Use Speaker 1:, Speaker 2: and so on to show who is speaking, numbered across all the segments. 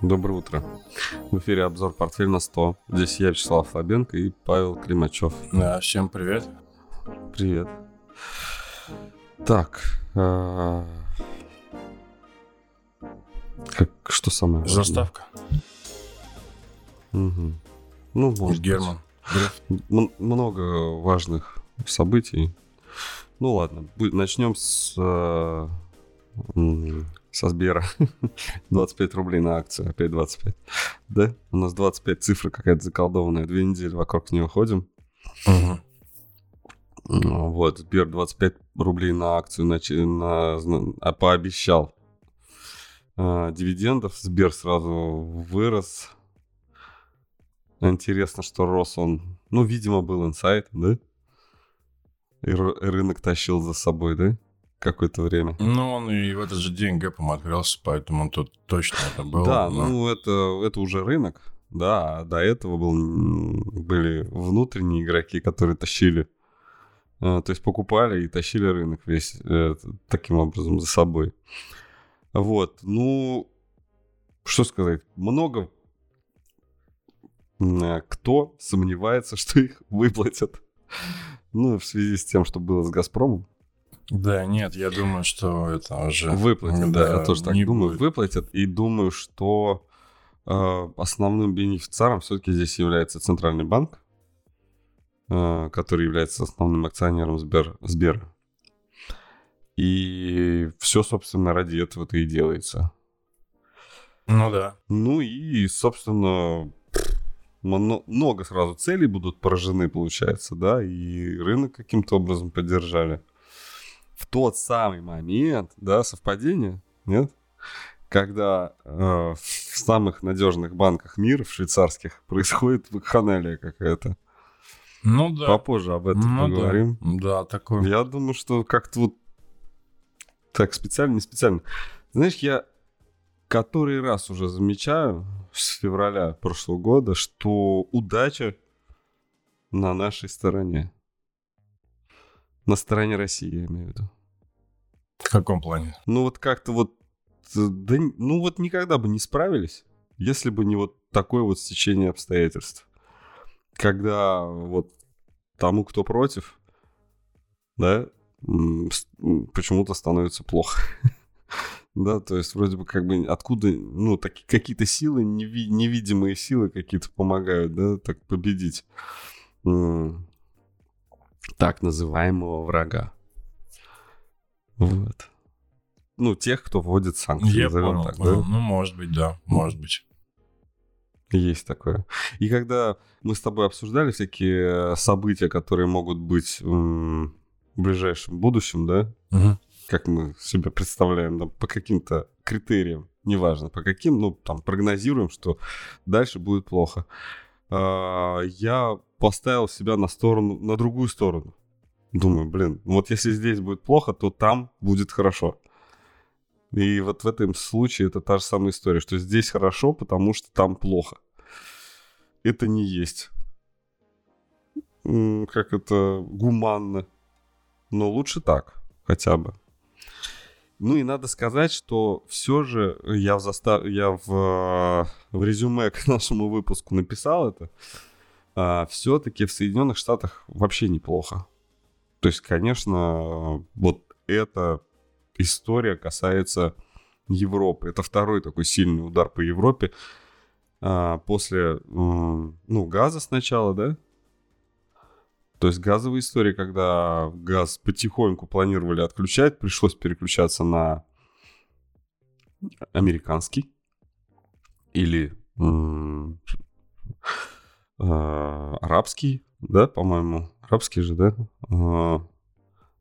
Speaker 1: Доброе утро. В эфире обзор «Портфель на 100». Здесь я, Вячеслав Слабенко и Павел Климачев.
Speaker 2: Да, всем привет.
Speaker 1: Привет. Так, а, как, что самое важное?
Speaker 2: Заставка.
Speaker 1: Мгм. Ну, может.
Speaker 2: Герман.
Speaker 1: М- много важных событий. Ну ладно, начнем с, э, м, со Сбера. 25 рублей на акцию, опять 25. Да? У нас 25 цифра какая-то заколдованная. Две недели вокруг нее ходим. Ну, Вот, Сбер 25 рублей на акцию на, зна- а пообещал а, дивидендов. Сбер сразу вырос. Интересно, что рос он, ну, видимо, был инсайт, да? И рынок тащил за собой, да? Какое-то время.
Speaker 2: Ну, он и в этот же день гэпом открылся, поэтому тут точно это было.
Speaker 1: да,
Speaker 2: но-
Speaker 1: ну, это, это уже рынок, да, а до этого был, были внутренние игроки, которые тащили, э, то есть покупали и тащили рынок весь э, таким образом за собой. Вот, ну, что сказать, много э, кто сомневается, что их выплатят. Ну, в связи с тем, что было с «Газпромом».
Speaker 2: Да, нет, я думаю, что это уже...
Speaker 1: Выплатят, да, я тоже так
Speaker 2: не
Speaker 1: думаю.
Speaker 2: будет.
Speaker 1: Выплатят. И думаю, что э, основным бенефициаром все-таки здесь является Центральный банк, э, который является основным акционером Сбер, Сбера. И все, собственно, ради этого-то и делается.
Speaker 2: Ну да.
Speaker 1: Ну и, собственно, мно- много сразу целей будут поражены, получается, да, и рынок каким-то образом поддержали. В тот самый момент, да, совпадение, нет? Когда э, в самых надежных банках мира, в швейцарских, происходит вакханалия какая-то.
Speaker 2: Ну да.
Speaker 1: Попозже об этом
Speaker 2: Ну да.
Speaker 1: поговорим.
Speaker 2: Да, такой.
Speaker 1: Я думаю, что как-то вот так специально, не специально. Знаешь, я который раз уже замечаю с февраля прошлого года, что удача на нашей стороне. На стороне России, я имею в виду.
Speaker 2: В каком плане?
Speaker 1: Ну вот как-то вот, э, да, ну вот никогда бы не справились, если бы не вот такое вот стечение обстоятельств. Когда вот тому, кто против, да, почему-то становится плохо. Да, то есть вроде бы как бы откуда, ну, таки- какие-то силы, неви- невидимые силы какие-то помогают, да, так победить так называемого врага. Вот. Ну, тех, кто вводит санкции,
Speaker 2: Я понял.
Speaker 1: так, да?
Speaker 2: Ну, может быть, да. Может быть.
Speaker 1: Есть такое. И когда мы с тобой обсуждали всякие события, которые могут быть в ближайшем будущем, да,
Speaker 2: Мгм.
Speaker 1: как мы себе представляем, да, по каким-то критериям, неважно по каким, ну, там, прогнозируем, что дальше будет плохо. А, Я поставил себя на сторону, на другую сторону. Думаю, блин, вот если здесь будет плохо, то там будет хорошо. И вот в этом случае это та же самая история, что здесь хорошо, потому что там плохо. Это не есть. Как это гуманно. Но лучше так, хотя бы. Ну и надо сказать, что все же я в, застав... я в, э, в резюме к нашему выпуску написал это. все-таки в Соединенных Штатах вообще неплохо. То есть, конечно, вот эта история касается Европы. Это второй такой сильный удар по Европе. А, после, ну, газа сначала, да? То есть газовая история, когда газ потихоньку планировали отключать, пришлось переключаться на американский или м, а, арабский, да, по-моему, арабский же, да? А,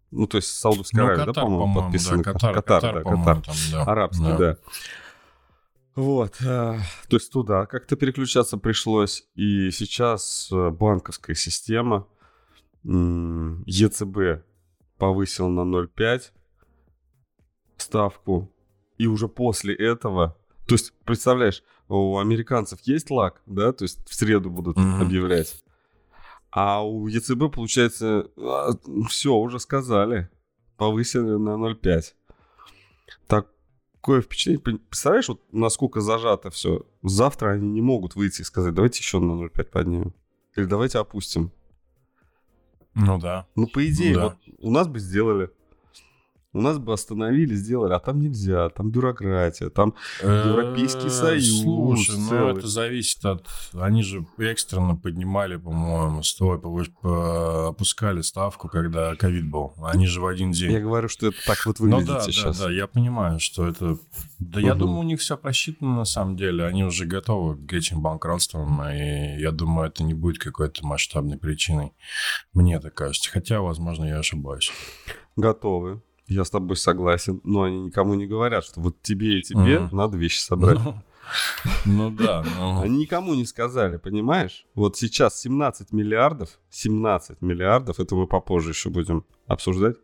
Speaker 1: ну, то есть Саудовская
Speaker 2: Ну,
Speaker 1: Аравия, да, по-моему,
Speaker 2: по-моему, да, Катар,
Speaker 1: Катар,
Speaker 2: Катар,
Speaker 1: да, Катар.
Speaker 2: там, да.
Speaker 1: Арабский,
Speaker 2: Да.
Speaker 1: да. Вот. а, То есть туда как-то переключаться пришлось. И сейчас э, банковская система ЕЦБ повысил на 0,5 ставку. И уже после этого... То есть, представляешь, у американцев есть лак, да? То есть в среду будут
Speaker 2: Мгм.
Speaker 1: объявлять. А у ЕЦБ, получается, все, уже сказали. Повысили на 0,5. Так, такое впечатление. Представляешь, вот насколько зажато все. Завтра они не могут выйти и сказать, давайте еще на 0,5 поднимем. Или давайте опустим.
Speaker 2: Ну да.
Speaker 1: Ну, по идее,
Speaker 2: Да.
Speaker 1: вот у нас бы сделали. У нас бы остановили, сделали, а там нельзя, там бюрократия, там Европейский
Speaker 2: Э,
Speaker 1: Союз
Speaker 2: Слушай, ну это зависит от... Они же экстренно поднимали, по-моему, стой, опускали ставку, когда ковид был. Они же в один день.
Speaker 1: я говорю, что это так вот
Speaker 2: Ну
Speaker 1: выглядит
Speaker 2: да,
Speaker 1: сейчас.
Speaker 2: да, да, я понимаю, что это... Да я думаю, у них все просчитано на самом деле. Они уже готовы к этим банкротствам, и я думаю, это не будет какой-то масштабной причиной. Мне так кажется. Хотя, возможно, я ошибаюсь.
Speaker 1: Готовы. Я с тобой согласен, но они никому не говорят, что вот тебе и тебе
Speaker 2: Мгм.
Speaker 1: надо вещи собрать.
Speaker 2: Ну, ну да, ну...
Speaker 1: Они никому не сказали, понимаешь? Вот сейчас 17 миллиардов, 17 миллиардов, это мы попозже еще будем обсуждать,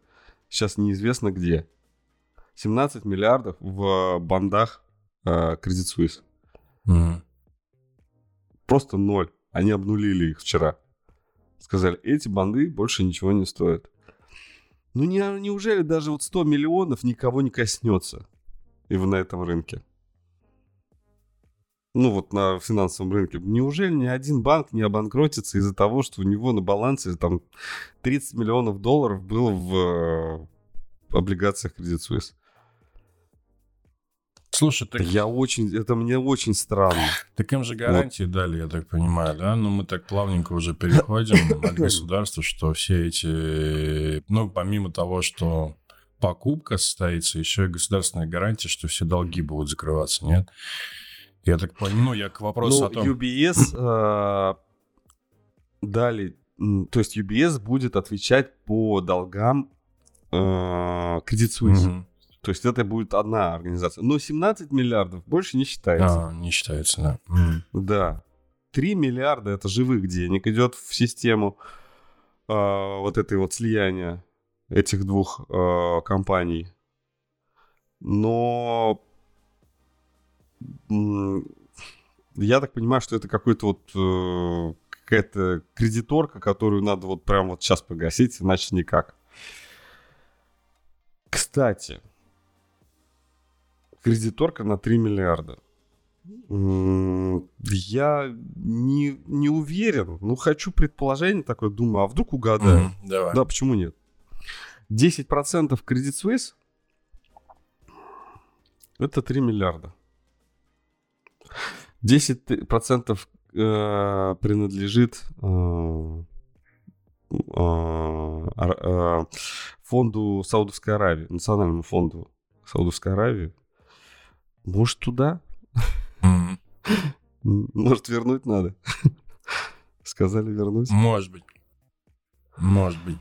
Speaker 1: сейчас неизвестно где. 17 миллиардов в бандах э, Credit Suisse.
Speaker 2: Мгм.
Speaker 1: Просто ноль. Они обнулили их вчера. Сказали, эти банды больше ничего не стоят. Ну не, неужели даже вот 100 миллионов никого не коснется и на этом рынке? Ну вот на финансовом рынке. Неужели ни один банк не обанкротится из-за того, что у него на балансе там 30 миллионов долларов было в э, облигациях Credit Suisse?
Speaker 2: Слушай, так,
Speaker 1: Я очень, это мне очень странно.
Speaker 2: так им же гарантии дали, я так понимаю, да? Ну, мы так плавненько уже переходим от государства, что все эти... Ну, помимо того, что покупка состоится, еще и государственная гарантия, что все долги будут закрываться, нет? Я так понимаю, ну, я к вопросу
Speaker 1: Ну,
Speaker 2: о том...
Speaker 1: UBS э, дали, то есть UBS будет отвечать по долгам э, Credit Suisse. То есть это будет одна организация. Но 17 миллиардов больше не считается.
Speaker 2: А, не считается, да. М.
Speaker 1: Да. 3 миллиарда это живых денег идет в систему э, вот этой вот слияния этих двух э, компаний. Но я так понимаю, что это какой-то вот э, какая-то кредиторка, которую надо вот прямо вот сейчас погасить, иначе никак. Кстати, кредиторка на 3 миллиарда. Я не, не уверен. Ну, хочу предположение такое, думаю, а вдруг угадаю?
Speaker 2: Мгм, Давай.
Speaker 1: Да, почему нет? 10% Credit Suisse это 3 миллиарда. 10% э, принадлежит э, э, фонду Саудовской Аравии, национальному фонду Саудовской Аравии. Может, туда? Может, вернуть надо? Сказали вернуть.
Speaker 2: Может быть. Может быть.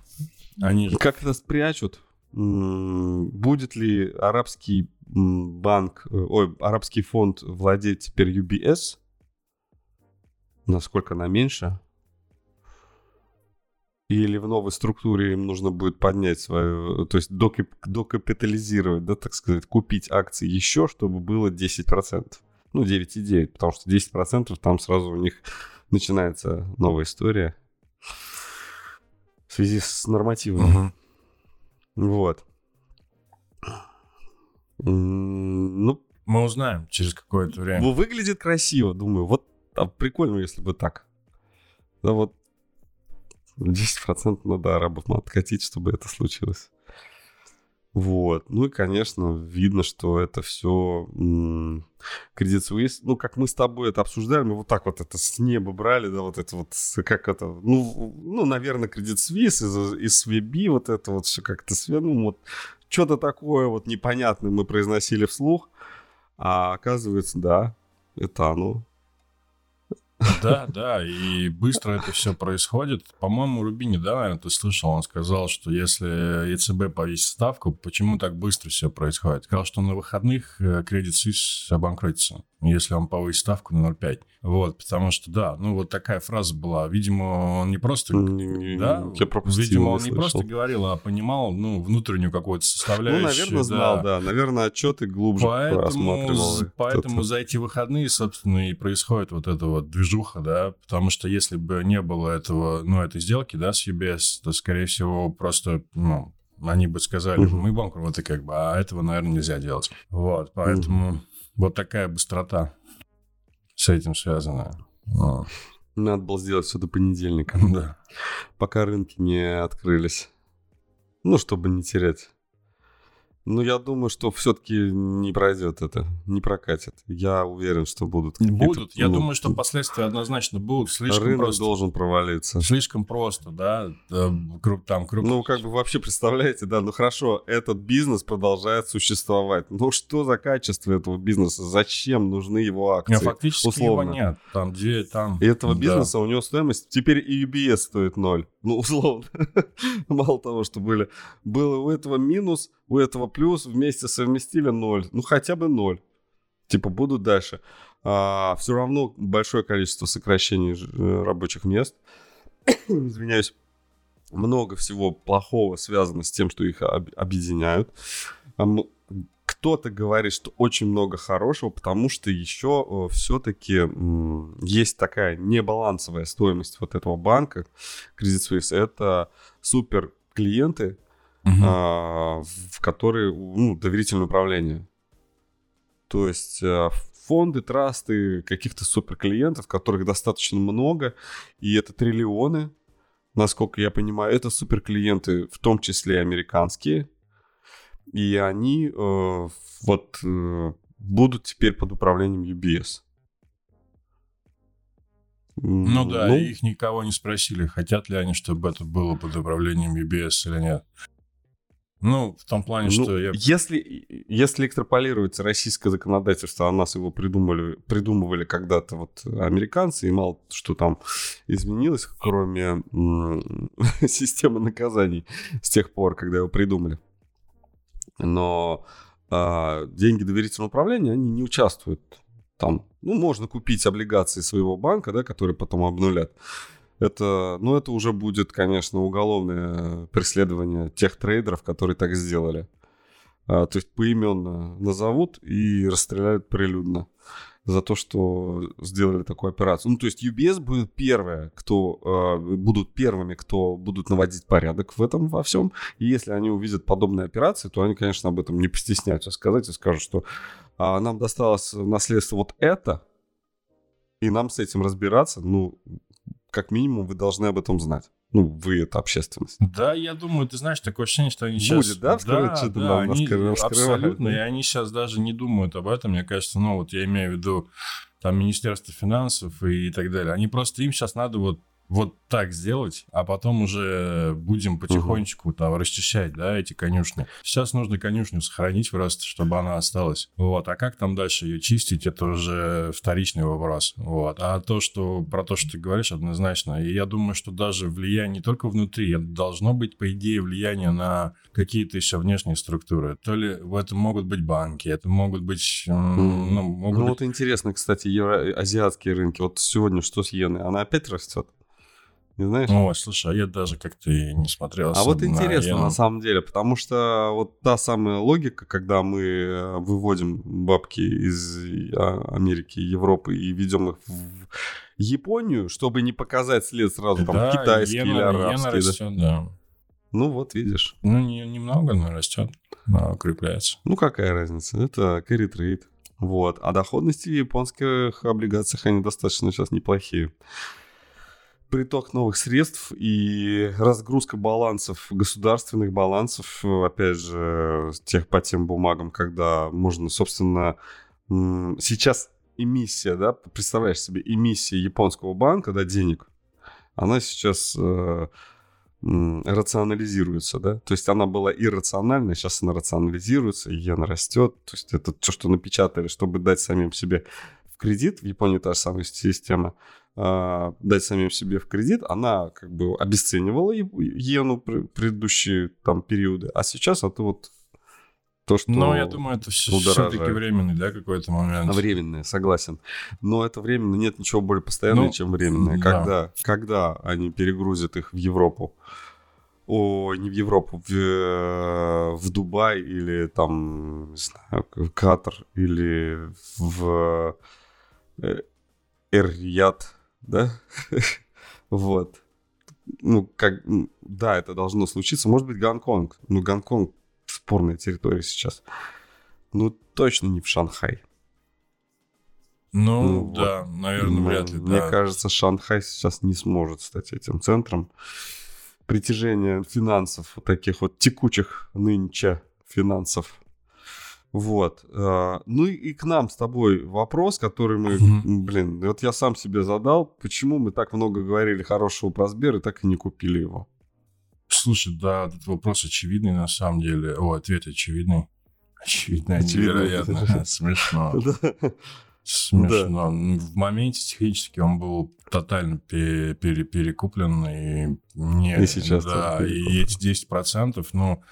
Speaker 2: Они же...
Speaker 1: Как это спрячут? Будет ли арабский банк, э, ой, арабский фонд владеть теперь UBS? Насколько она меньше? Или в новой структуре им нужно будет поднять свою, то есть докап- докапитализировать, да, так сказать, купить акции еще, чтобы было 10%. Ну, 9,9, потому что 10% там сразу у них начинается новая история в связи с нормативами.
Speaker 2: Мгм.
Speaker 1: Вот. Ну,
Speaker 2: Мы узнаем через какое-то время.
Speaker 1: выглядит красиво, думаю. Вот а прикольно, если бы так. Да вот 10% надо арабов откатить, чтобы это случилось. Вот. Ну и, конечно, видно, что это все Credit Suisse. Ну, как мы с тобой это обсуждали, мы вот так вот это с неба брали, да, вот это вот, как это, ну, ну наверное, Credit Suisse из, из SVB, вот это вот все как-то, ну, вот что-то такое вот непонятное мы произносили вслух, а оказывается, да, это оно.
Speaker 2: Да, да, и быстро это все происходит. По-моему, Рубини, да, наверное, ты слышал, он сказал, что если ЕЦБ повесит ставку, почему так быстро все происходит? Сказал, что на выходных э, Credit Suisse обанкротится, если он повысит ставку на 0,5. Вот, потому что, да, ну вот такая фраза была. Видимо, он не просто...
Speaker 1: Не-
Speaker 2: Да,
Speaker 1: я пропустил,
Speaker 2: видимо, он
Speaker 1: не слышал.
Speaker 2: просто говорил, а понимал, ну, внутреннюю какую-то
Speaker 1: Ну,
Speaker 2: составляющую.
Speaker 1: наверное, знал, да. Наверное, отчеты глубже
Speaker 2: Поэтому,
Speaker 1: просматривал.
Speaker 2: поэтому за эти выходные, собственно, и происходит вот эта вот движуха, да, потому что если бы не было этого, ну, этой сделки, да, с UBS, то, скорее всего, просто, ну, они бы сказали, мы банкроты как бы, а этого, наверное, нельзя делать. Вот, поэтому вот такая быстрота с этим связана.
Speaker 1: Надо было сделать все до понедельника.
Speaker 2: Да.
Speaker 1: Пока рынки не открылись. Ну, чтобы не терять. Ну, я думаю, что все-таки не пройдет это, не прокатит. Я уверен, что будут.
Speaker 2: Будут. Я ну, думаю, что последствия однозначно будут. Слишком
Speaker 1: рынок
Speaker 2: просто.
Speaker 1: должен провалиться.
Speaker 2: Слишком просто, да. Там круг.
Speaker 1: Ну, как бы вообще представляете, да, ну хорошо, этот бизнес продолжает существовать. Ну, что за качество этого бизнеса? Зачем нужны его акции?
Speaker 2: Нет, фактически условно? его нет. Там две, там...
Speaker 1: И этого да. бизнеса у него стоимость... Теперь и UBS стоит ноль. Ну, условно. Мало того, что были... Было у этого минус, у этого плюс, вместе совместили ноль. Ну, хотя бы ноль. Типа, будут дальше. А, все равно большое количество сокращений э, рабочих мест. Извиняюсь. Много всего плохого связано с тем, что их объединяют. Кто-то говорит, что очень много хорошего, потому что еще все-таки есть такая небалансовая стоимость вот этого банка, Credit Suisse. Это супер клиенты, угу. а, в которые ну, доверительное управление. То есть а, фонды, трасты каких-то супер клиентов, которых достаточно много, и это триллионы, насколько я понимаю, это супер клиенты, в том числе американские, и они э, вот э, будут теперь под управлением UBS.
Speaker 2: Ну да, ну, их никого не спросили, хотят ли они, чтобы это было под управлением UBS или нет. Ну, в том плане, ну, что я...
Speaker 1: Если, если экстраполировать российское законодательство, а нас его придумали, придумывали когда-то вот американцы, и мало что там изменилось, кроме системы наказаний с тех пор, когда его придумали. Но а, деньги доверительного управления, они не участвуют там. Ну, можно купить облигации своего банка, да, которые потом обнулят это, ну, это уже будет, конечно, уголовное преследование тех трейдеров, которые так сделали. А, то есть поименно назовут и расстреляют прилюдно за то, что сделали такую операцию. Ну, то есть UBS будет первое, кто э, будут первыми, кто будут наводить порядок в этом во всем. И если они увидят подобные операции, то они, конечно, об этом не постесняются сказать и скажут, что а, нам досталось наследство вот это, и нам с этим разбираться, ну, как минимум вы должны об этом знать. Ну, вы это общественность.
Speaker 2: Да, я думаю, ты знаешь, такое ощущение, что они сейчас...
Speaker 1: Будет, да, вскрывать да, что-то да,
Speaker 2: они Абсолютно, и они сейчас даже не думают об этом, мне кажется, ну, вот я имею в виду там Министерство финансов и так далее. Они просто, им сейчас надо вот вот так сделать, а потом уже будем потихонечку угу. там расчищать, да, эти конюшни. Сейчас нужно конюшню сохранить просто, чтобы она осталась. Вот, а как там дальше ее чистить, это уже вторичный вопрос. Вот, а то, что про то, что ты говоришь, однозначно. И я думаю, что даже влияние не только внутри, это должно быть, по идее, влияние на какие-то еще внешние структуры. То ли в этом могут быть банки, это могут быть... Ну, могут
Speaker 1: ну
Speaker 2: быть...
Speaker 1: вот интересно, кстати, евро... азиатские рынки. Вот сегодня что с иеной? Она опять растет? Не знаешь?
Speaker 2: Ой, слушай, а я даже как-то и не смотрел.
Speaker 1: А вот интересно на, на самом деле, потому что вот та самая логика, когда мы э, выводим бабки из а, Америки, Европы и ведем их в Японию, чтобы не показать след сразу там да, китайский иена, или арабский. Иена растет, да. да. Ну вот, видишь.
Speaker 2: Ну, не, немного, но растет, но укрепляется.
Speaker 1: Ну, какая разница? Это carry trade. Вот. А доходности в японских облигациях, они достаточно сейчас неплохие приток новых средств и разгрузка балансов, государственных балансов, опять же, тех по тем бумагам, когда можно, собственно, сейчас эмиссия, да, представляешь себе, эмиссия японского банка, да, денег, она сейчас э, рационализируется, да, то есть она была иррациональная, сейчас она рационализируется, иена растет, то есть это то, что напечатали, чтобы дать самим себе в кредит, в Японии та же самая система, э, дать самим себе в кредит, она как бы обесценивала иену предыдущие там периоды, а сейчас это вот то, что
Speaker 2: Ну, я думаю, это все, все-таки временный, да, какой-то момент.
Speaker 1: Временное, согласен. Но это временно, нет ничего более постоянного, ну, чем временное. Да. Когда, когда они перегрузят их в Европу, о, не в Европу, в, э, в Дубай или там, не знаю, в Катар или в э, Эр-Рияд, да? вот. ну, как, да, это должно случиться. Может быть, Гонконг. Ну, Гонконг спорная территория сейчас. Ну, точно не в Шанхай.
Speaker 2: Ну, ну да, вот. наверное, ну, вряд ли.
Speaker 1: Мне
Speaker 2: да.
Speaker 1: кажется, Шанхай сейчас не сможет стать этим центром притяжения финансов, вот таких вот текучих нынче финансов. Вот. Э, ну и к нам с тобой вопрос, который мы, блин, вот я сам себе задал, почему мы так много говорили хорошего про Сбер и так и не купили его?
Speaker 2: Слушай, да, этот вопрос очевидный на самом деле. О, ответ очевидный. Очевидно, невероятно. Смешно. Смешно. Да. В моменте технически он был тотально пере, пере, перекуплен. И, не,
Speaker 1: и сейчас.
Speaker 2: Да, и эти 10%, ну,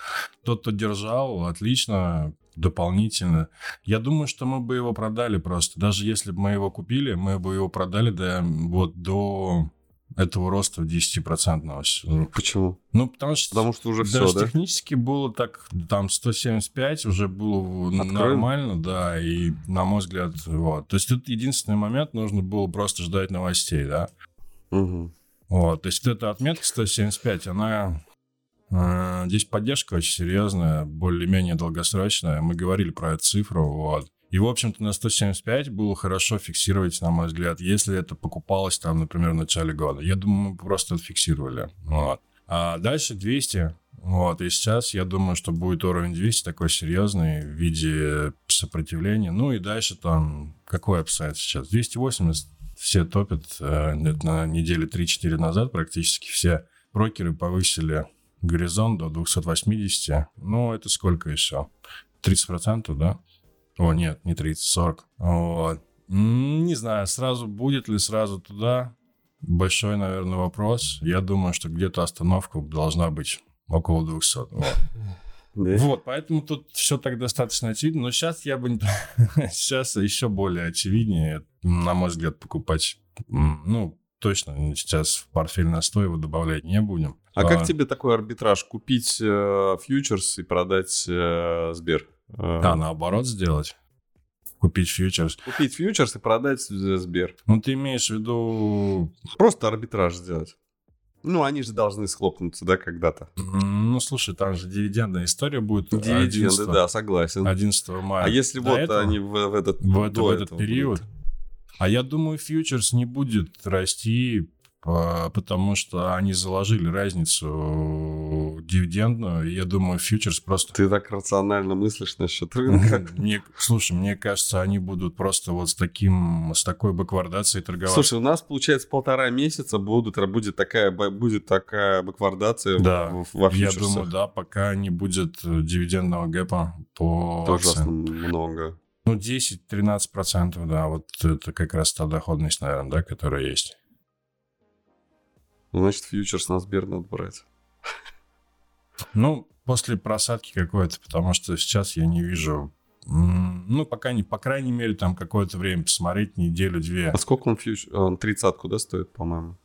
Speaker 2: тот, кто держал, отлично, дополнительно. Я думаю, что мы бы его продали просто. Даже если бы мы его купили, мы бы его продали до, вот, до этого роста в 10%.
Speaker 1: Почему?
Speaker 2: Ну, потому что,
Speaker 1: потому что уже
Speaker 2: даже
Speaker 1: все, да?
Speaker 2: технически было так, там 175 уже было Откроем? нормально, да, и на мой взгляд, вот. То есть тут единственный момент, нужно было просто ждать новостей, да.
Speaker 1: Угу.
Speaker 2: Вот, то есть эта отметка 175, она... Э, здесь поддержка очень серьезная, более-менее долгосрочная. Мы говорили про эту цифру, вот. И, в общем-то, на 175 было хорошо фиксировать, на мой взгляд, если это покупалось там, например, в начале года. Я думаю, мы просто отфиксировали. Вот. А дальше 200. Вот, и сейчас я думаю, что будет уровень 200 такой серьезный в виде сопротивления. Ну и дальше там, какой апсайд сейчас? 280 все топят. Э, на неделе 3-4 назад практически все брокеры повысили горизонт до 280. Ну, это сколько еще? 30%, да? О, нет, не 30, 40. Вот. Не знаю, сразу будет ли сразу туда. Большой, наверное, вопрос. Я думаю, что где-то остановка должна быть около 200. Вот. Да? Вот, поэтому тут все так достаточно очевидно. Но сейчас я бы... сейчас еще более очевиднее, на мой взгляд, покупать... Ну, точно сейчас в портфель на 100 его добавлять не будем.
Speaker 1: А, а как тебе такой арбитраж? Купить э, фьючерс и продать э, Сбер?
Speaker 2: А, наоборот сделать? Купить фьючерс?
Speaker 1: Купить фьючерс и продать Сбер.
Speaker 2: Ну, ты имеешь в виду...
Speaker 1: Просто арбитраж сделать. Ну, они же должны схлопнуться, да, когда-то.
Speaker 2: Ну, слушай, там же дивидендная история будет.
Speaker 1: Дивиденды, 11, да, согласен.
Speaker 2: 11 мая.
Speaker 1: А если вот этого, они в, в этот,
Speaker 2: в, это, в этот период? Будут? А я думаю, фьючерс не будет расти потому что они заложили разницу дивидендную, и я думаю, фьючерс просто...
Speaker 1: Ты так рационально мыслишь насчет рынка?
Speaker 2: Мне, слушай, мне кажется, они будут просто вот с таким, с такой баквардацией торговать.
Speaker 1: Слушай, у нас, получается, полтора месяца будут, будет такая, будет такая баквардация
Speaker 2: да,
Speaker 1: в, во
Speaker 2: Я думаю, да, пока не будет дивидендного гэпа по
Speaker 1: Это ужасно много.
Speaker 2: Ну, 10-13%, да, вот это как раз та доходность, наверное, да, которая есть.
Speaker 1: Ну, значит, фьючерс на Сбер надо брать.
Speaker 2: Ну, после просадки какой-то, потому что сейчас я не вижу... Ну, пока не, по крайней мере, там какое-то время посмотреть, неделю-две.
Speaker 1: А сколько он фьюч... Он тридцатку, да, стоит, по-моему?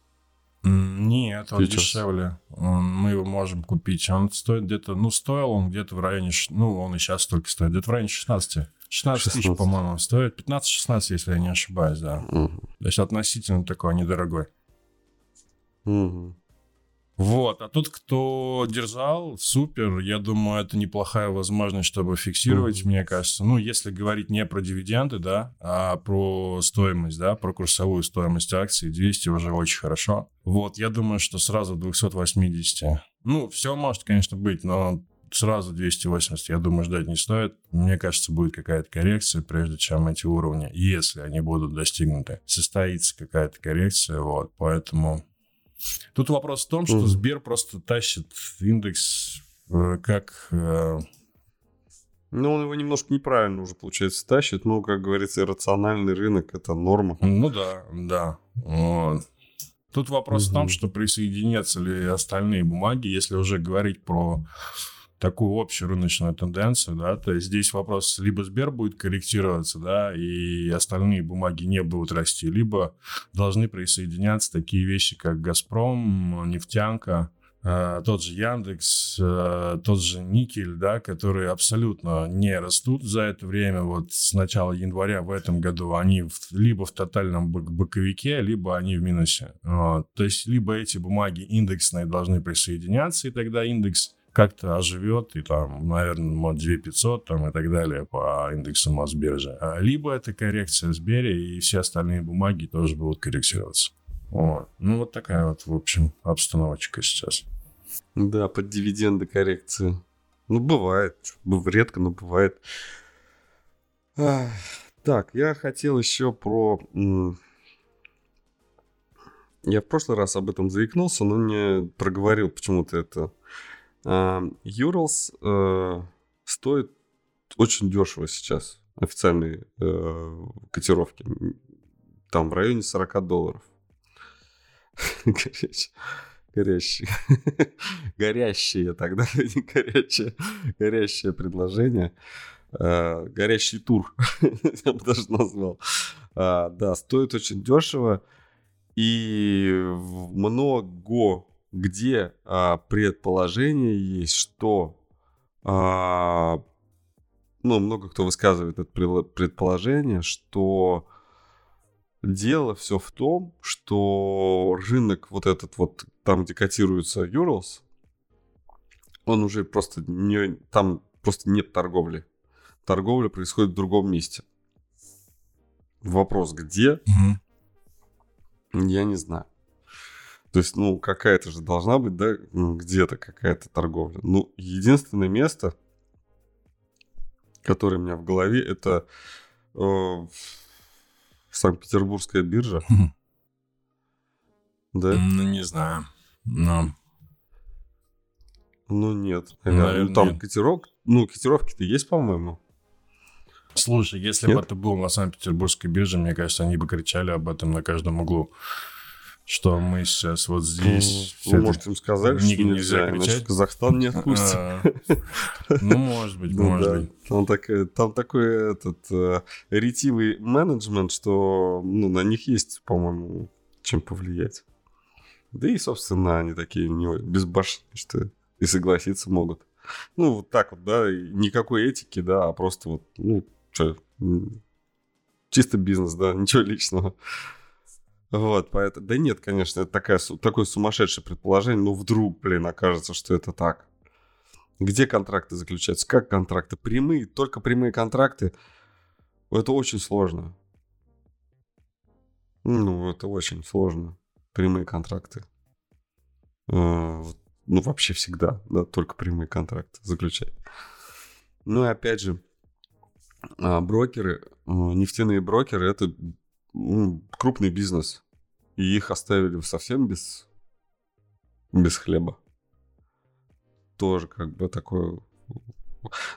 Speaker 2: Нет, он Фьючерс. дешевле. Мы его можем купить. Он стоит где-то, ну, стоил он где-то в районе, ну, он и сейчас только стоит, где-то в районе 16. 16 тысяч, по-моему, стоит. 15-16, если я не ошибаюсь, да. Угу. То есть относительно такой недорогой.
Speaker 1: Угу.
Speaker 2: Вот, а тот, кто держал, супер, я думаю, это неплохая возможность, чтобы фиксировать, mm мне кажется. Ну, если говорить не про дивиденды, да, а про стоимость, да, про курсовую стоимость акций, 200 уже очень хорошо. Вот, я думаю, что сразу 280. Ну, все может, конечно, быть, но сразу 280, я думаю, ждать не стоит. Мне кажется, будет какая-то коррекция, прежде чем эти уровни, если они будут достигнуты, состоится какая-то коррекция, вот, поэтому Тут вопрос в том, что Сбер просто тащит индекс э, как... Э,
Speaker 1: ну, он его немножко неправильно уже, получается, тащит. Ну, как говорится, иррациональный рынок — это норма.
Speaker 2: Ну да, да. Вот. Тут вопрос угу. в том, что присоединятся ли остальные бумаги, если уже говорить про такую общую рыночную тенденцию, да, то есть здесь вопрос, либо Сбер будет корректироваться, да, и остальные бумаги не будут расти, либо должны присоединяться такие вещи, как Газпром, нефтянка, э, тот же Яндекс, э, тот же Никель, да, которые абсолютно не растут за это время. Вот с начала января в этом году они в, либо в тотальном боковике, либо они в минусе. Вот. То есть либо эти бумаги индексные должны присоединяться, и тогда индекс как-то оживет, и там, наверное, вот 2500 там, и так далее по индексу Мосбиржи. А либо это коррекция в и все остальные бумаги тоже будут корректироваться. Вот. Ну, вот такая вот, в общем, обстановочка сейчас.
Speaker 1: Да, под дивиденды коррекции. Ну, бывает. Редко, но бывает. Так, я хотел еще про... Я в прошлый раз об этом заикнулся, но не проговорил почему-то это Юрлс э, стоит очень дешево сейчас, официальные э, котировки. Там в районе 40 долларов. Горящие. Горящие тогда, не горячее. Горящее предложение. Э, горящий тур, я бы даже назвал. Да, стоит очень дешево. И много где а, предположение есть, что а, ну, много кто высказывает это предположение, что дело все в том, что рынок вот этот вот, там, где котируется Юрлс, он уже просто не, там просто нет торговли. Торговля происходит в другом месте. Вопрос, где? Угу. Я не знаю. То есть, ну, какая-то же должна быть, да, где-то какая-то торговля. Ну, единственное место, которое у меня в голове, это э, Санкт-Петербургская биржа.
Speaker 2: Да? Ну, не знаю. Но...
Speaker 1: Ну, нет. Наверное, ну, там нет. котировок, ну, котировки-то есть, по-моему.
Speaker 2: Слушай, если нет? бы ты был на Санкт-Петербургской бирже, мне кажется, они бы кричали об этом на каждом углу что мы сейчас вот здесь...
Speaker 1: Вы можете им сказать, что нельзя, иначе Казахстан не отпустит. А,
Speaker 2: ну, может быть, ну может быть.
Speaker 1: Там, так, там такой этот э, ретивый менеджмент, что ну, на них есть, по-моему, чем повлиять. Да и, собственно, они такие не безбашенные, что и согласиться могут. Ну, вот так вот, да, никакой этики, да, а просто вот, ну, что, чисто бизнес, да, ничего личного. Вот, поэтому... Да нет, конечно, это такая, такое сумасшедшее предположение, но вдруг, блин, окажется, что это так. Где контракты заключаются? Как контракты? Прямые, только прямые контракты. Это очень сложно. Ну, это очень сложно. Прямые контракты. А, ну, вообще всегда, да, только прямые контракты заключать. Ну и опять же, а, брокеры, а, нефтяные брокеры, это крупный бизнес. И их оставили совсем без, без хлеба. Тоже как бы такое...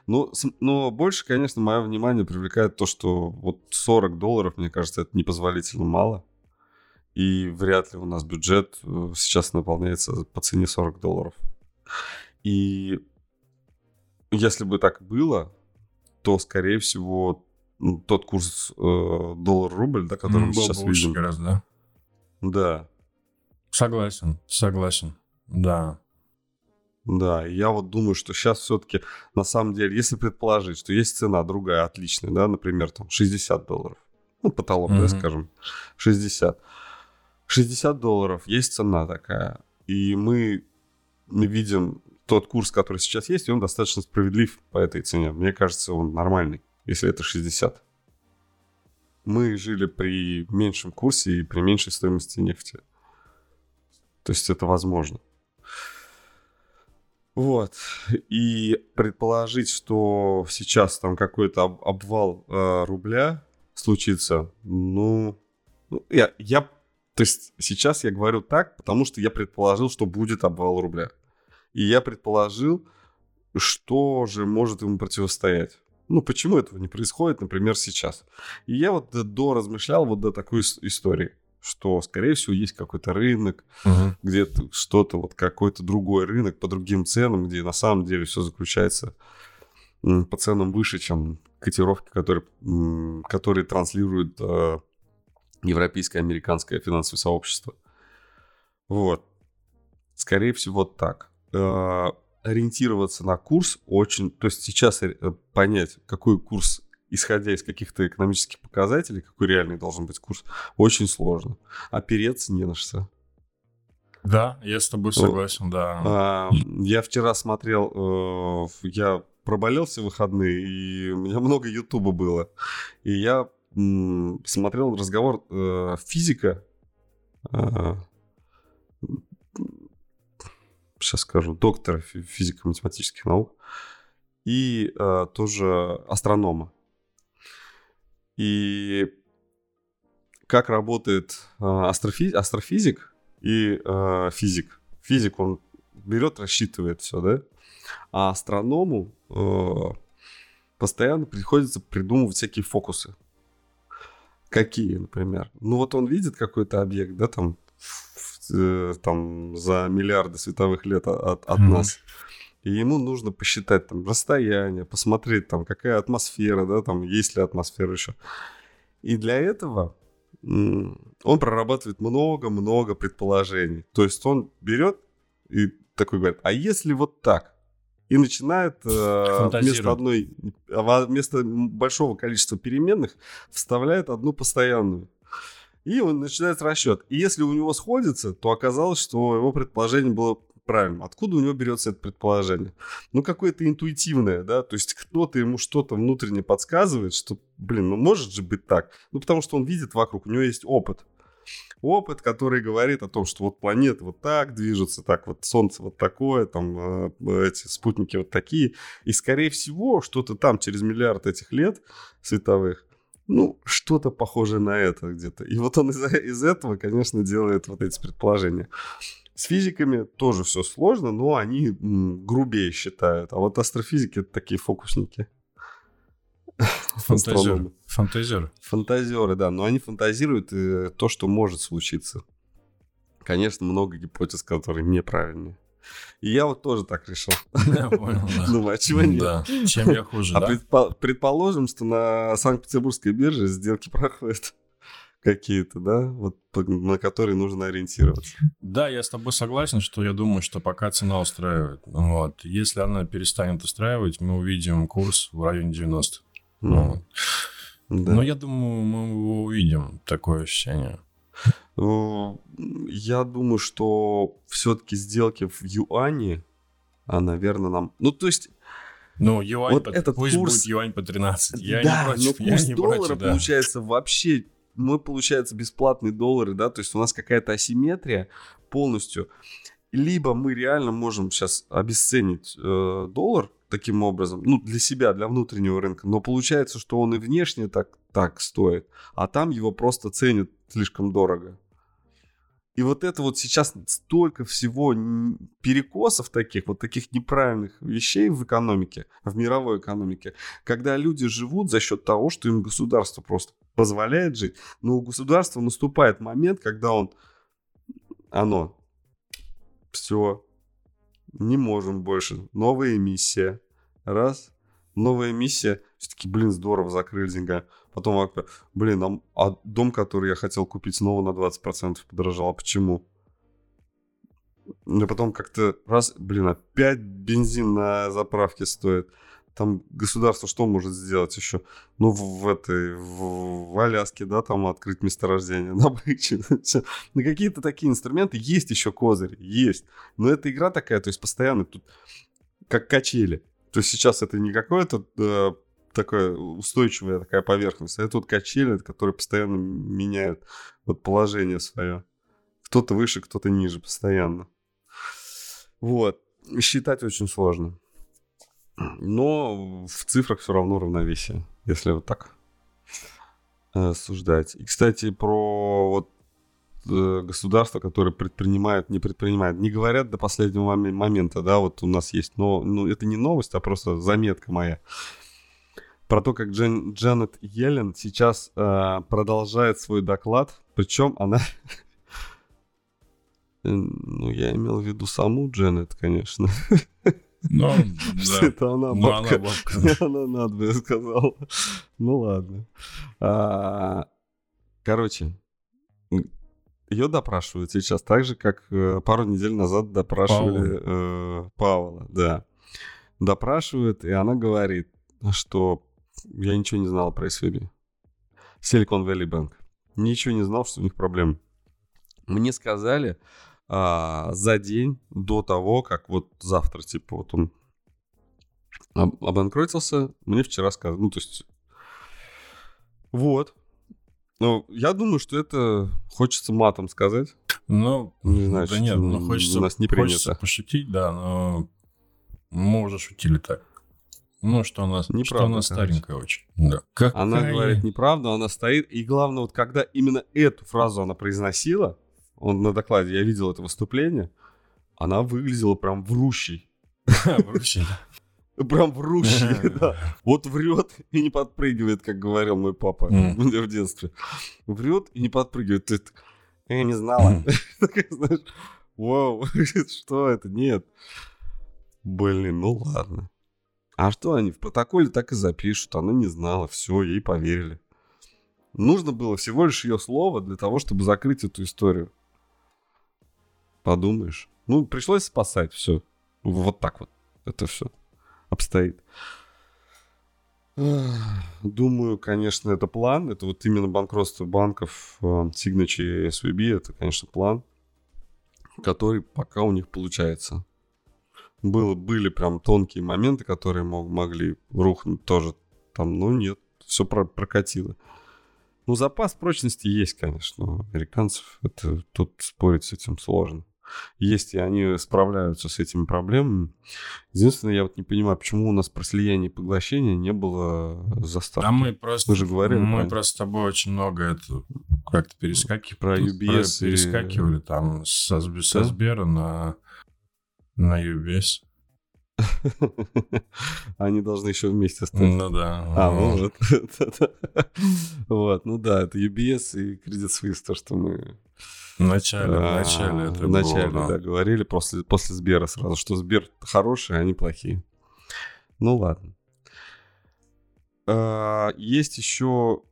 Speaker 1: Ну, но больше, конечно, мое внимание привлекает то, что вот 40 долларов, мне кажется, это непозволительно мало. И вряд ли у нас бюджет э, сейчас наполняется по цене 40 долларов. И если бы так было, то, скорее всего, тот курс э, доллар-рубль, да, который мы сейчас видим.
Speaker 2: Гораздо, да?
Speaker 1: Да.
Speaker 2: Согласен, согласен, да.
Speaker 1: Да, я вот думаю, что сейчас все-таки, на самом деле, если предположить, что есть цена другая, отличная, да, например, там 60 долларов, ну, потолок, mm-hmm. да, скажем, 60. 60 долларов, есть цена такая, и мы видим тот курс, который сейчас есть, и он достаточно справедлив по этой цене. Мне кажется, он нормальный, если это 60 мы жили при меньшем курсе и при меньшей стоимости нефти. То есть это возможно. Вот. И предположить, что сейчас там какой-то об, обвал э, рубля случится, ну, ну, я, я, то есть сейчас я говорю так, потому что я предположил, что будет обвал рубля. И я предположил, что же может ему противостоять. Ну, почему этого не происходит, например, сейчас? И я вот до размышлял вот до такой истории, что, скорее всего, есть какой-то рынок, uh-huh. где-то что-то, вот какой-то другой рынок по другим ценам, где на самом деле все заключается по ценам выше, чем котировки, которые, которые транслируют э, европейское, американское финансовое сообщество. Вот. Скорее всего, так. Э, ориентироваться на курс очень... То есть сейчас э, понять, какой курс, исходя из каких-то экономических показателей, какой реальный должен быть курс, очень сложно. Опереться не на что.
Speaker 2: Да, я с тобой согласен, да.
Speaker 1: А, я вчера смотрел, э, я проболел все выходные, и у меня много Ютуба было. И я смотрел разговор э, физика. Сейчас скажу, доктора физико-математических наук. И э, тоже астронома. И как работает э, астрофи- астрофизик и э, физик. Физик, он берет, рассчитывает все, да? А астроному э, постоянно приходится придумывать всякие фокусы. Какие, например? Ну вот он видит какой-то объект, да, там, э, там за миллиарды световых лет от, от mm-hmm. нас. И ему нужно посчитать там расстояние, посмотреть там какая атмосфера, да, там есть ли атмосфера еще. И для этого он прорабатывает много-много предположений. То есть он берет и такой говорит, а если вот так? И начинает э, вместо одной, а вместо большого количества переменных вставляет одну постоянную. И он начинает расчет. И если у него сходится, то оказалось, что его предположение было правильным. Откуда у него берется это предположение? Ну, какое-то интуитивное, да, то есть кто-то ему что-то внутренне подсказывает, что, блин, ну может же быть так. Ну, потому что он видит вокруг, у него есть опыт. Опыт, который говорит о том, что вот планеты вот так движутся, так вот Солнце вот такое, там э, эти спутники вот такие. И, скорее всего, что-то там через миллиард этих лет световых ну, что-то похожее на это где-то. И вот он из, из этого, конечно, делает вот эти предположения. С физиками тоже все сложно, но они грубее считают. А вот астрофизики это такие фокусники.
Speaker 2: Фантазеры. Фантазеры.
Speaker 1: Фантазеры, да. Но они фантазируют э, то, что может случиться. Конечно, много гипотез, которые неправильные. И я вот тоже так решил. Я понял, да. Думаю, а чего нет? Да.
Speaker 2: Чем я хуже,
Speaker 1: а да? предположим, что на Санкт-Петербургской бирже сделки проходят какие-то, да, вот на которые нужно ориентироваться.
Speaker 2: Да, я с тобой согласен, что я думаю, что пока цена устраивает. Вот. Если она перестанет устраивать, мы увидим курс в районе 90. Ну, вот. да. Но я думаю, мы его увидим, такое ощущение.
Speaker 1: Ну, я думаю, что все-таки сделки в юане, а, наверное, нам... Ну, то есть...
Speaker 2: Ну, юань, вот по... этот пусть курс... будет юань по 13. Я
Speaker 1: да,
Speaker 2: не против,
Speaker 1: но курс я не доллара против, да. получается вообще мы, получается, бесплатные доллары, да, то есть у нас какая-то асимметрия полностью. Либо мы реально можем сейчас обесценить э, доллар таким образом, ну, для себя, для внутреннего рынка, но получается, что он и внешне так, так стоит, а там его просто ценят слишком дорого. И вот это вот сейчас столько всего перекосов таких, вот таких неправильных вещей в экономике, в мировой экономике, когда люди живут за счет того, что им государство просто позволяет жить. Но у государства наступает момент, когда он, оно, все, не можем больше, новая эмиссия, раз, новая эмиссия, все-таки, блин, здорово, закрыли деньгами. Потом, блин, а, а дом, который я хотел купить, снова на 20% подорожал. А почему? И потом как-то раз, блин, опять бензин на заправке стоит. Там государство что может сделать еще? Ну, в, в этой, в, в Аляске, да, там открыть месторождение, добычу. На какие-то такие инструменты есть еще козырь, есть. Но эта игра такая, то есть постоянно тут как качели. То есть сейчас это не какое-то э, такая устойчивая такая поверхность, а это вот качели, которые постоянно меняют вот положение свое. Кто-то выше, кто-то ниже постоянно. Вот. Считать очень сложно. Но в цифрах все равно равновесие, если вот так э, суждать. И, кстати, про вот э, государства, которые предпринимают, не предпринимают, не говорят до последнего момента, да, вот у нас есть, но ну, это не новость, а просто заметка моя. Про то, как Джен, Джанет Йеллен сейчас э, продолжает свой доклад, причем она... ну, я имел в виду саму Дженет, конечно.
Speaker 2: Ну, да.
Speaker 1: Это она
Speaker 2: ну, бабка. Она бабка.
Speaker 1: Она надо, сказал. Ну, ладно. А, короче, ее допрашивают сейчас, так же, как э, пару недель назад допрашивали э, Павла, да. Допрашивают, и она говорит, что я ничего не знал про SVB. Silicon Valley Bank. Ничего не знал, что у них проблемы. Мне сказали а, за день до того, как вот завтра, типа, вот он об, обанкротился, мне вчера сказали, ну, то есть, вот. Ну, я думаю, что это хочется матом сказать.
Speaker 2: Ну,
Speaker 1: не знаю,
Speaker 2: да нет, ну, хочется,
Speaker 1: у нас не принято.
Speaker 2: хочется пошутить, да, но мы уже шутили так. Ну, что она,
Speaker 1: Неправда,
Speaker 2: что она старенькая очень. Да. Какая...
Speaker 1: Она говорит неправду, она стоит. И главное, вот когда именно эту фразу она произносила, он на докладе, я видел это выступление, она выглядела прям врущей.
Speaker 2: Врущей.
Speaker 1: Прям врущий, да. Вот врет и не подпрыгивает, как говорил мой папа в детстве. Врет и не подпрыгивает. Я не знала. знаешь, вау, что это? Нет. Блин, ну ладно. А что они в протоколе так и запишут? Она не знала, все, ей поверили. Нужно было всего лишь ее слово для того, чтобы закрыть эту историю. Подумаешь. Ну, пришлось спасать все. Вот так вот. Это все обстоит. Думаю, конечно, это план. Это вот именно банкротство банков Signature и SVB. Это, конечно, план, который пока у них получается было, были прям тонкие моменты, которые мог, могли рухнуть тоже там, ну нет, все про, прокатило. Ну, запас прочности есть, конечно, у американцев. Это тут спорить с этим сложно. Есть, и они справляются с этими проблемами. Единственное, я вот не понимаю, почему у нас про слияние и поглощение не было заставки.
Speaker 2: А мы просто...
Speaker 1: Мы же говорили.
Speaker 2: Мы
Speaker 1: правильно?
Speaker 2: просто с тобой очень много это как-то перескакивали.
Speaker 1: Про UBS
Speaker 2: Про, перескакивали там со, со
Speaker 1: Да?
Speaker 2: Сбера на, на UBS.
Speaker 1: Они должны еще вместе стать.
Speaker 2: Ну да.
Speaker 1: А, ну вот. Вот, ну да, это UBS и Credit Suisse, то, что мы
Speaker 2: В начале, в
Speaker 1: а,
Speaker 2: начале это
Speaker 1: в начале, да, говорили после, после Сбера сразу, что Сбер хороший, а они плохие. Ну ладно. А, Есть еще,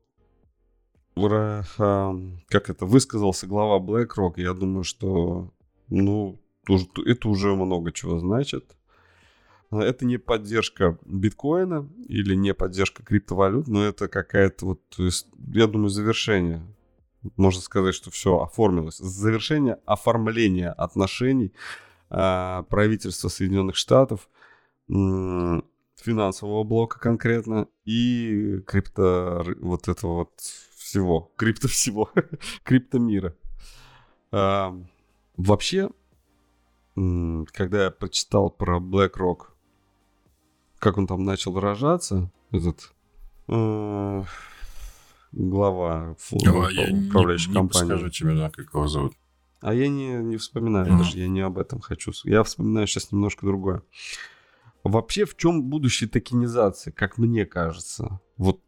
Speaker 1: как это, высказался глава BlackRock. Я думаю, что, ну, это уже много чего значит. А, Это не поддержка биткоина или не поддержка криптовалют, но это какая-то вот, я думаю, завершение. Можно сказать, что все оформилось. Завершение оформления отношений а, правительства Соединенных Штатов, финансового блока конкретно и крипто вот этого вот всего, крипто всего, криптомира. А, вообще, когда я прочитал про BlackRock, как он там начал выражаться, этот э, глава
Speaker 2: А не,
Speaker 1: управляющей
Speaker 2: не
Speaker 1: компании.
Speaker 2: подскажу тебе, да, как его зовут.
Speaker 1: А я не, не вспоминаю
Speaker 2: Мгм.
Speaker 1: даже, я не об этом хочу. Я вспоминаю сейчас немножко другое. Вообще, в чем будущее токенизации, как мне кажется? Вот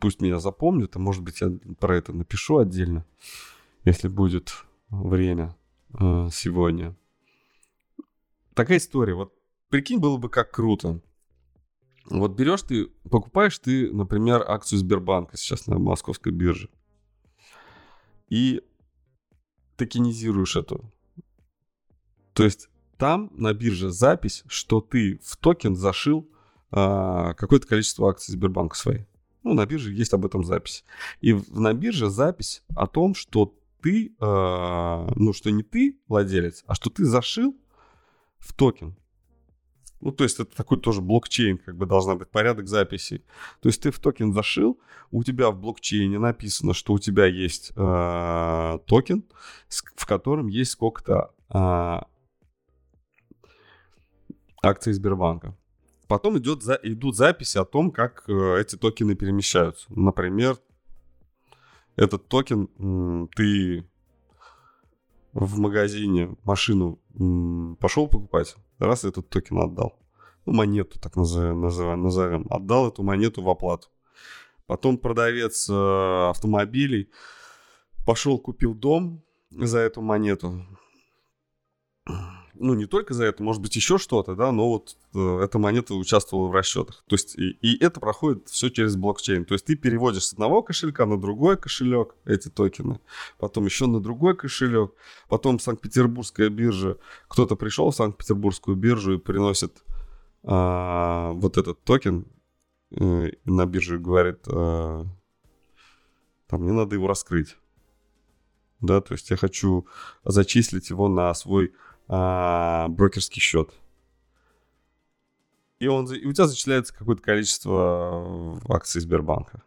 Speaker 1: пусть меня запомнят, а может быть я про это напишу отдельно, если будет время э, сегодня. Такая история. Вот прикинь, было бы как круто. Вот берешь ты, покупаешь ты, например, акцию Сбербанка сейчас на московской бирже. И токенизируешь эту. То есть там на бирже запись, что ты в токен зашил а, какое-то количество акций Сбербанка своей. Ну, на бирже есть об этом запись. И в- на бирже запись о том, что ты, а, ну, что не ты владелец, а что ты зашил в токен. Ну, то есть это такой тоже блокчейн, как бы должна быть порядок записей. То есть ты в токен зашил, у тебя в блокчейне написано, что у тебя есть э, токен, в котором есть сколько-то э, акций Сбербанка. Потом идет идут записи о том, как э, эти токены перемещаются. Например, этот токен ты в магазине машину пошел покупать, раз этот токен отдал. Ну, монету, так назовем, назовем. Отдал эту монету в оплату. Потом продавец э, автомобилей пошел, купил дом за эту монету. Ну, не только за это, может быть, еще что-то, да, но вот э, эта монета участвовала в расчетах. То есть, и, и это проходит все через блокчейн. То есть, ты переводишь с одного кошелька на другой кошелек эти токены, потом еще на другой кошелек, потом Санкт-Петербургская биржа, кто-то пришел в Санкт-Петербургскую биржу и приносит а, вот этот токен э, на бирже говорит, а, там, мне надо его раскрыть. Да, то есть я хочу зачислить его на свой а, брокерский счет. И, он, и у тебя зачисляется какое-то количество акций Сбербанка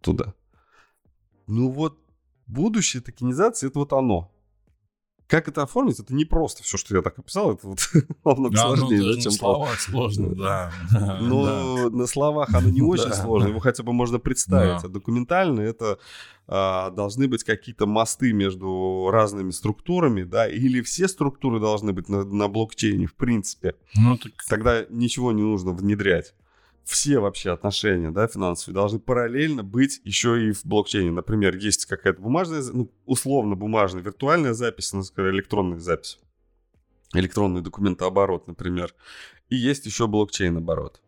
Speaker 1: туда. Ну вот, будущее токенизации это вот оно. Как это оформить, это не просто все, что я так описал, это вот намного
Speaker 2: Да, ну,
Speaker 1: сложнее,
Speaker 2: даже
Speaker 1: да,
Speaker 2: на
Speaker 1: чем
Speaker 2: словах сложно, да.
Speaker 1: но на словах оно не очень сложно, его хотя бы можно представить. А документально это а, должны быть какие-то мосты между разными структурами, да, или все структуры должны быть на, на блокчейне, в принципе.
Speaker 2: Ну, так
Speaker 1: Тогда ничего не нужно внедрять. Все вообще отношения, да, финансовые, должны параллельно быть еще и в блокчейне. Например, есть какая-то бумажная, ну, условно бумажная, виртуальная запись, ну, скажем, электронная запись. Электронный документооборот, например. И есть еще блокчейн-оборот.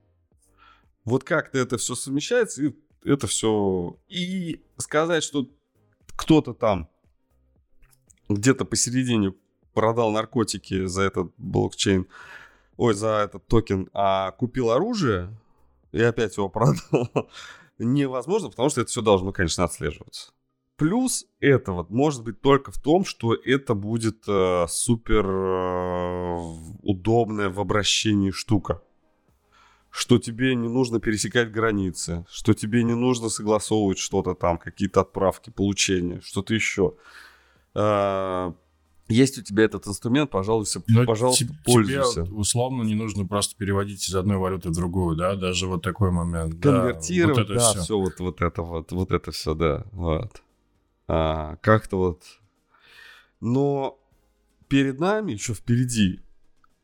Speaker 1: Вот как-то это все совмещается, и это все... И сказать, что кто-то там где-то посередине продал наркотики за этот блокчейн, ой, за этот токен, а купил оружие и опять его продал, невозможно, потому что это все должно, конечно, отслеживаться. Плюс этого может быть только в том, что это будет э, супер э, удобная в обращении штука. Что тебе не нужно пересекать границы, что тебе не нужно согласовывать что-то там, какие-то отправки, получения, что-то еще. Э, есть у тебя этот инструмент, пожалуйста,
Speaker 2: Ну,
Speaker 1: пожалуйста,
Speaker 2: те-
Speaker 1: пользуйся.
Speaker 2: Тебе условно не нужно просто переводить из одной валюты в другую, да, даже вот такой момент. да,
Speaker 1: конвертировать,
Speaker 2: вот это
Speaker 1: да, все вот, вот это вот, вот это все, да, вот. А, как-то вот. Но перед нами еще впереди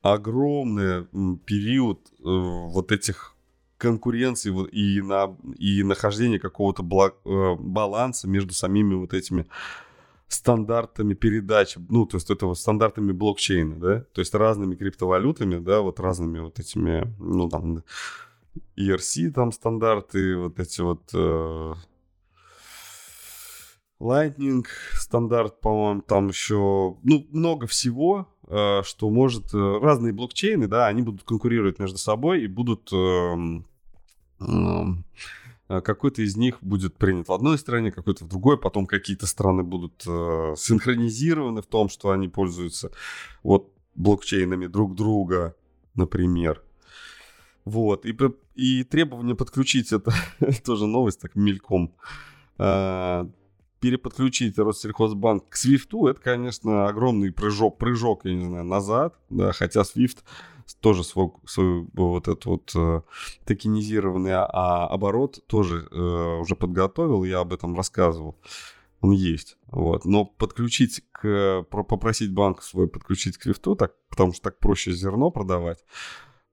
Speaker 1: огромный период э, вот этих конкуренций вот и, на, и нахождения какого-то бла- э, баланса между самими вот этими стандартами передач, ну, то есть это вот стандартами блокчейна, да, то есть разными криптовалютами, да, вот разными вот этими, ну, там, ERC там стандарты, вот эти вот э, Lightning стандарт, по-моему, там еще, ну, много всего, э, что может, э, разные блокчейны, да, они будут конкурировать между собой и будут, эм, э, какой-то из них будет принят в одной стране, какой-то в другой, потом какие-то страны будут э, синхронизированы в том, что они пользуются вот блокчейнами друг друга, например. Вот, и, и требование подключить это, тоже новость, так мельком, а, переподключить Россельхозбанк к Свифту, это, конечно, огромный прыжок, прыжок, я не знаю, назад, да, хотя Свифт тоже свой, свой вот этот вот э, токенизированный а, а, оборот тоже э, уже подготовил, я об этом рассказывал. Он есть, вот. Но подключить к... про- Попросить банк свой подключить к Свифту, так, потому что так проще зерно продавать,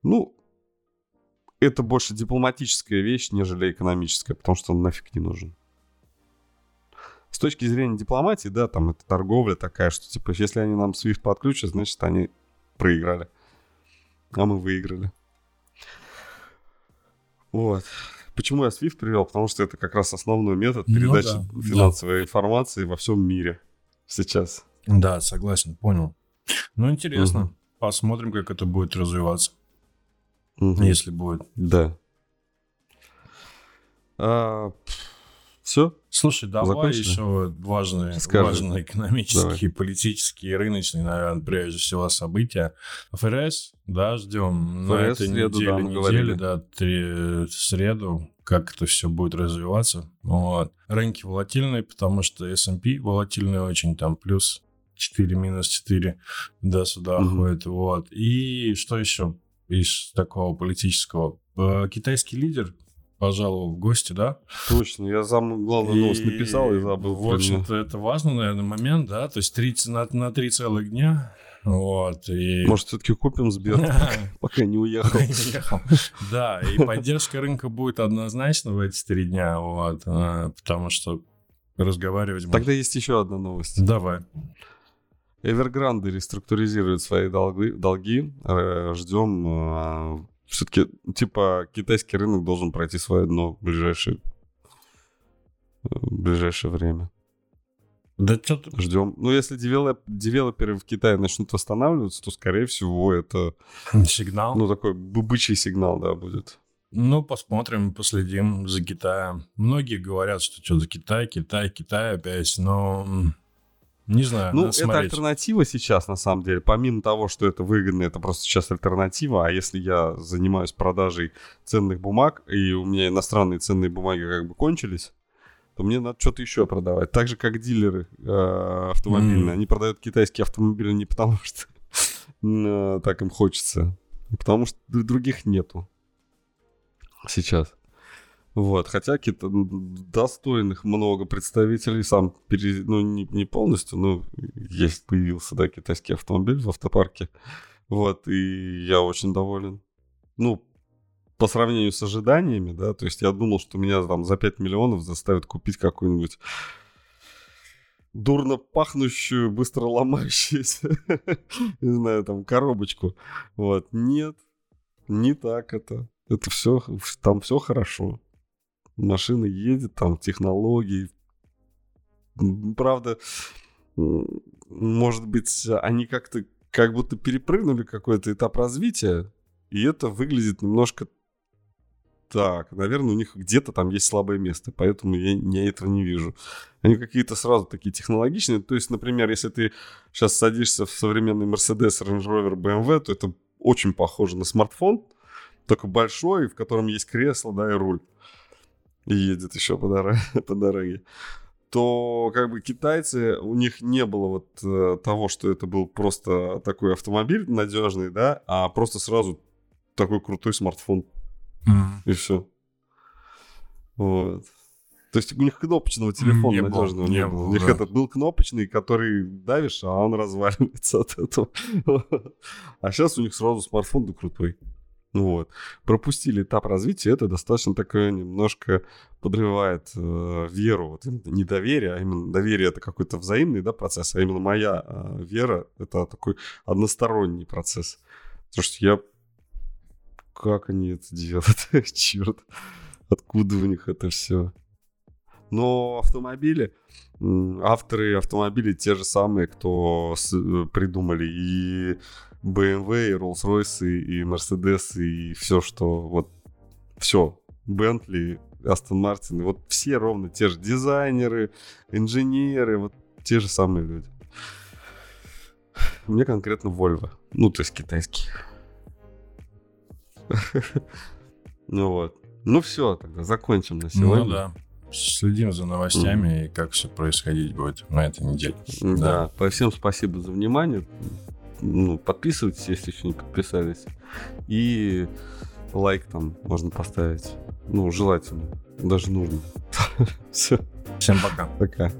Speaker 1: ну, это больше дипломатическая вещь, нежели экономическая, потому что он нафиг не нужен. С точки зрения дипломатии, да, там это торговля такая, что типа, если они нам SWIFT подключат, значит, они проиграли. А мы выиграли. Вот. Почему я SWIFT привел? Потому что это как раз основной метод
Speaker 2: Ну
Speaker 1: передачи
Speaker 2: да, да.
Speaker 1: финансовой информации во всем мире сейчас.
Speaker 2: Да, согласен, понял. Ну, интересно.
Speaker 1: Мгм.
Speaker 2: Посмотрим, как это будет развиваться,
Speaker 1: Мгм.
Speaker 2: если будет.
Speaker 1: Да. Все?
Speaker 2: Слушай, давай
Speaker 1: Закончили?
Speaker 2: еще важные,
Speaker 1: Скажи.
Speaker 2: важные экономические, политические, рыночные, наверное, прежде всего события. ФРС, да, ждем на
Speaker 1: ФРС
Speaker 2: этой
Speaker 1: в среду,
Speaker 2: неделе,
Speaker 1: да,
Speaker 2: неделе,
Speaker 1: говорили.
Speaker 2: да, три, в среду, как это все будет развиваться. Вот. Рынки волатильные, потому что S&P волатильный очень, там плюс 4, минус 4 до сюда
Speaker 1: Мгм.
Speaker 2: ходит. Вот. И что еще из такого политического? Э, Китайский лидер пожаловал в гости, да?
Speaker 1: Точно, я сам главную новость написал и забыл.
Speaker 2: В общем-то, это важный, наверное, момент, да? То есть 30, на, на три целых дня. Вот, и...
Speaker 1: Может, все-таки купим Сбер, пока не уехал.
Speaker 2: Ехал. Да, и поддержка рынка будет однозначно в эти три дня, вот, а, потому что разговаривать...
Speaker 1: Тогда есть еще одна новость.
Speaker 2: Давай.
Speaker 1: Evergrande реструктуризирует свои долги, долги. Э, ждем. Э, Все-таки, типа, китайский рынок должен пройти свое дно в ближайшее, в ближайшее время.
Speaker 2: Да что ты...
Speaker 1: Ждем. Ну, если девелоп, девелоперы в Китае начнут восстанавливаться, то, скорее всего, это...
Speaker 2: Сигнал?
Speaker 1: Ну, такой бычий сигнал, да, будет.
Speaker 2: Ну, посмотрим, последим за Китаем. Многие говорят, что что за Китай, Китай, Китай опять, но не знаю.
Speaker 1: Ну, это смотреть. альтернатива сейчас, на самом деле. Помимо того, что это выгодно, это просто сейчас альтернатива. А если я занимаюсь продажей ценных бумаг, и у меня иностранные ценные бумаги как бы кончились, то мне надо что-то еще продавать. Так же, как дилеры э, автомобильные. Mm. Они продают китайские автомобили не потому, что э, так им хочется, а потому что других нету сейчас. Вот, хотя какие-то достойных много представителей, сам, пере, ну, не, не полностью, но есть, появился, да, китайский автомобиль в автопарке. Вот, и я очень доволен. Ну, по сравнению с ожиданиями, да, то есть я думал, что меня там за 5 миллионов заставят купить какую-нибудь дурно пахнущую, быстро ломающуюся, не знаю, там, коробочку. Вот, нет, не так это. Это все, там все хорошо. Машина едет, там технологии. Правда, может быть, они как-то как будто перепрыгнули какой-то этап развития, и это выглядит немножко так. Наверное, у них где-то там есть слабое место, поэтому я, я этого не вижу. Они какие-то сразу такие технологичные. То есть, например, если ты сейчас садишься в современный Mercedes, Range Rover, BMW, то это очень похоже на смартфон, только большой, в котором есть кресло, да, и руль. И едет еще по дороге, по дороге. То как бы китайцы, у них не было вот э, того, что это был просто такой автомобиль надежный, да, а просто сразу такой крутой смартфон. Mm. И все. Вот. То есть у них кнопочного телефона не надежного не, не было. У них да. этот был кнопочный, который давишь, а он разваливается от этого. а сейчас у них сразу смартфон да крутой. Вот. Пропустили этап развития, это достаточно такое немножко подрывает э, веру, вот не доверие, а именно доверие это какой-то взаимный да, процесс, а именно моя э, вера это такой односторонний процесс. Потому что я... Как они это делают? Черт. Откуда у них это все? Но автомобили, авторы автомобилей те же самые, кто э, придумали и BMW, и Rolls-Royce, и Mercedes, и все, что вот все, Bentley, Aston Martin, вот все ровно те же дизайнеры, инженеры, вот те же самые люди. Мне конкретно Volvo, ну, то есть китайский. Ну вот. Ну все, тогда закончим на сегодня. Ну
Speaker 2: да. Следим за новостями mm. и как все происходить будет на этой неделе.
Speaker 1: Да. да. Всем спасибо за внимание ну, подписывайтесь, если еще не подписались. И лайк там можно поставить. Ну, желательно. Даже нужно. Все.
Speaker 2: Всем пока.
Speaker 1: Пока.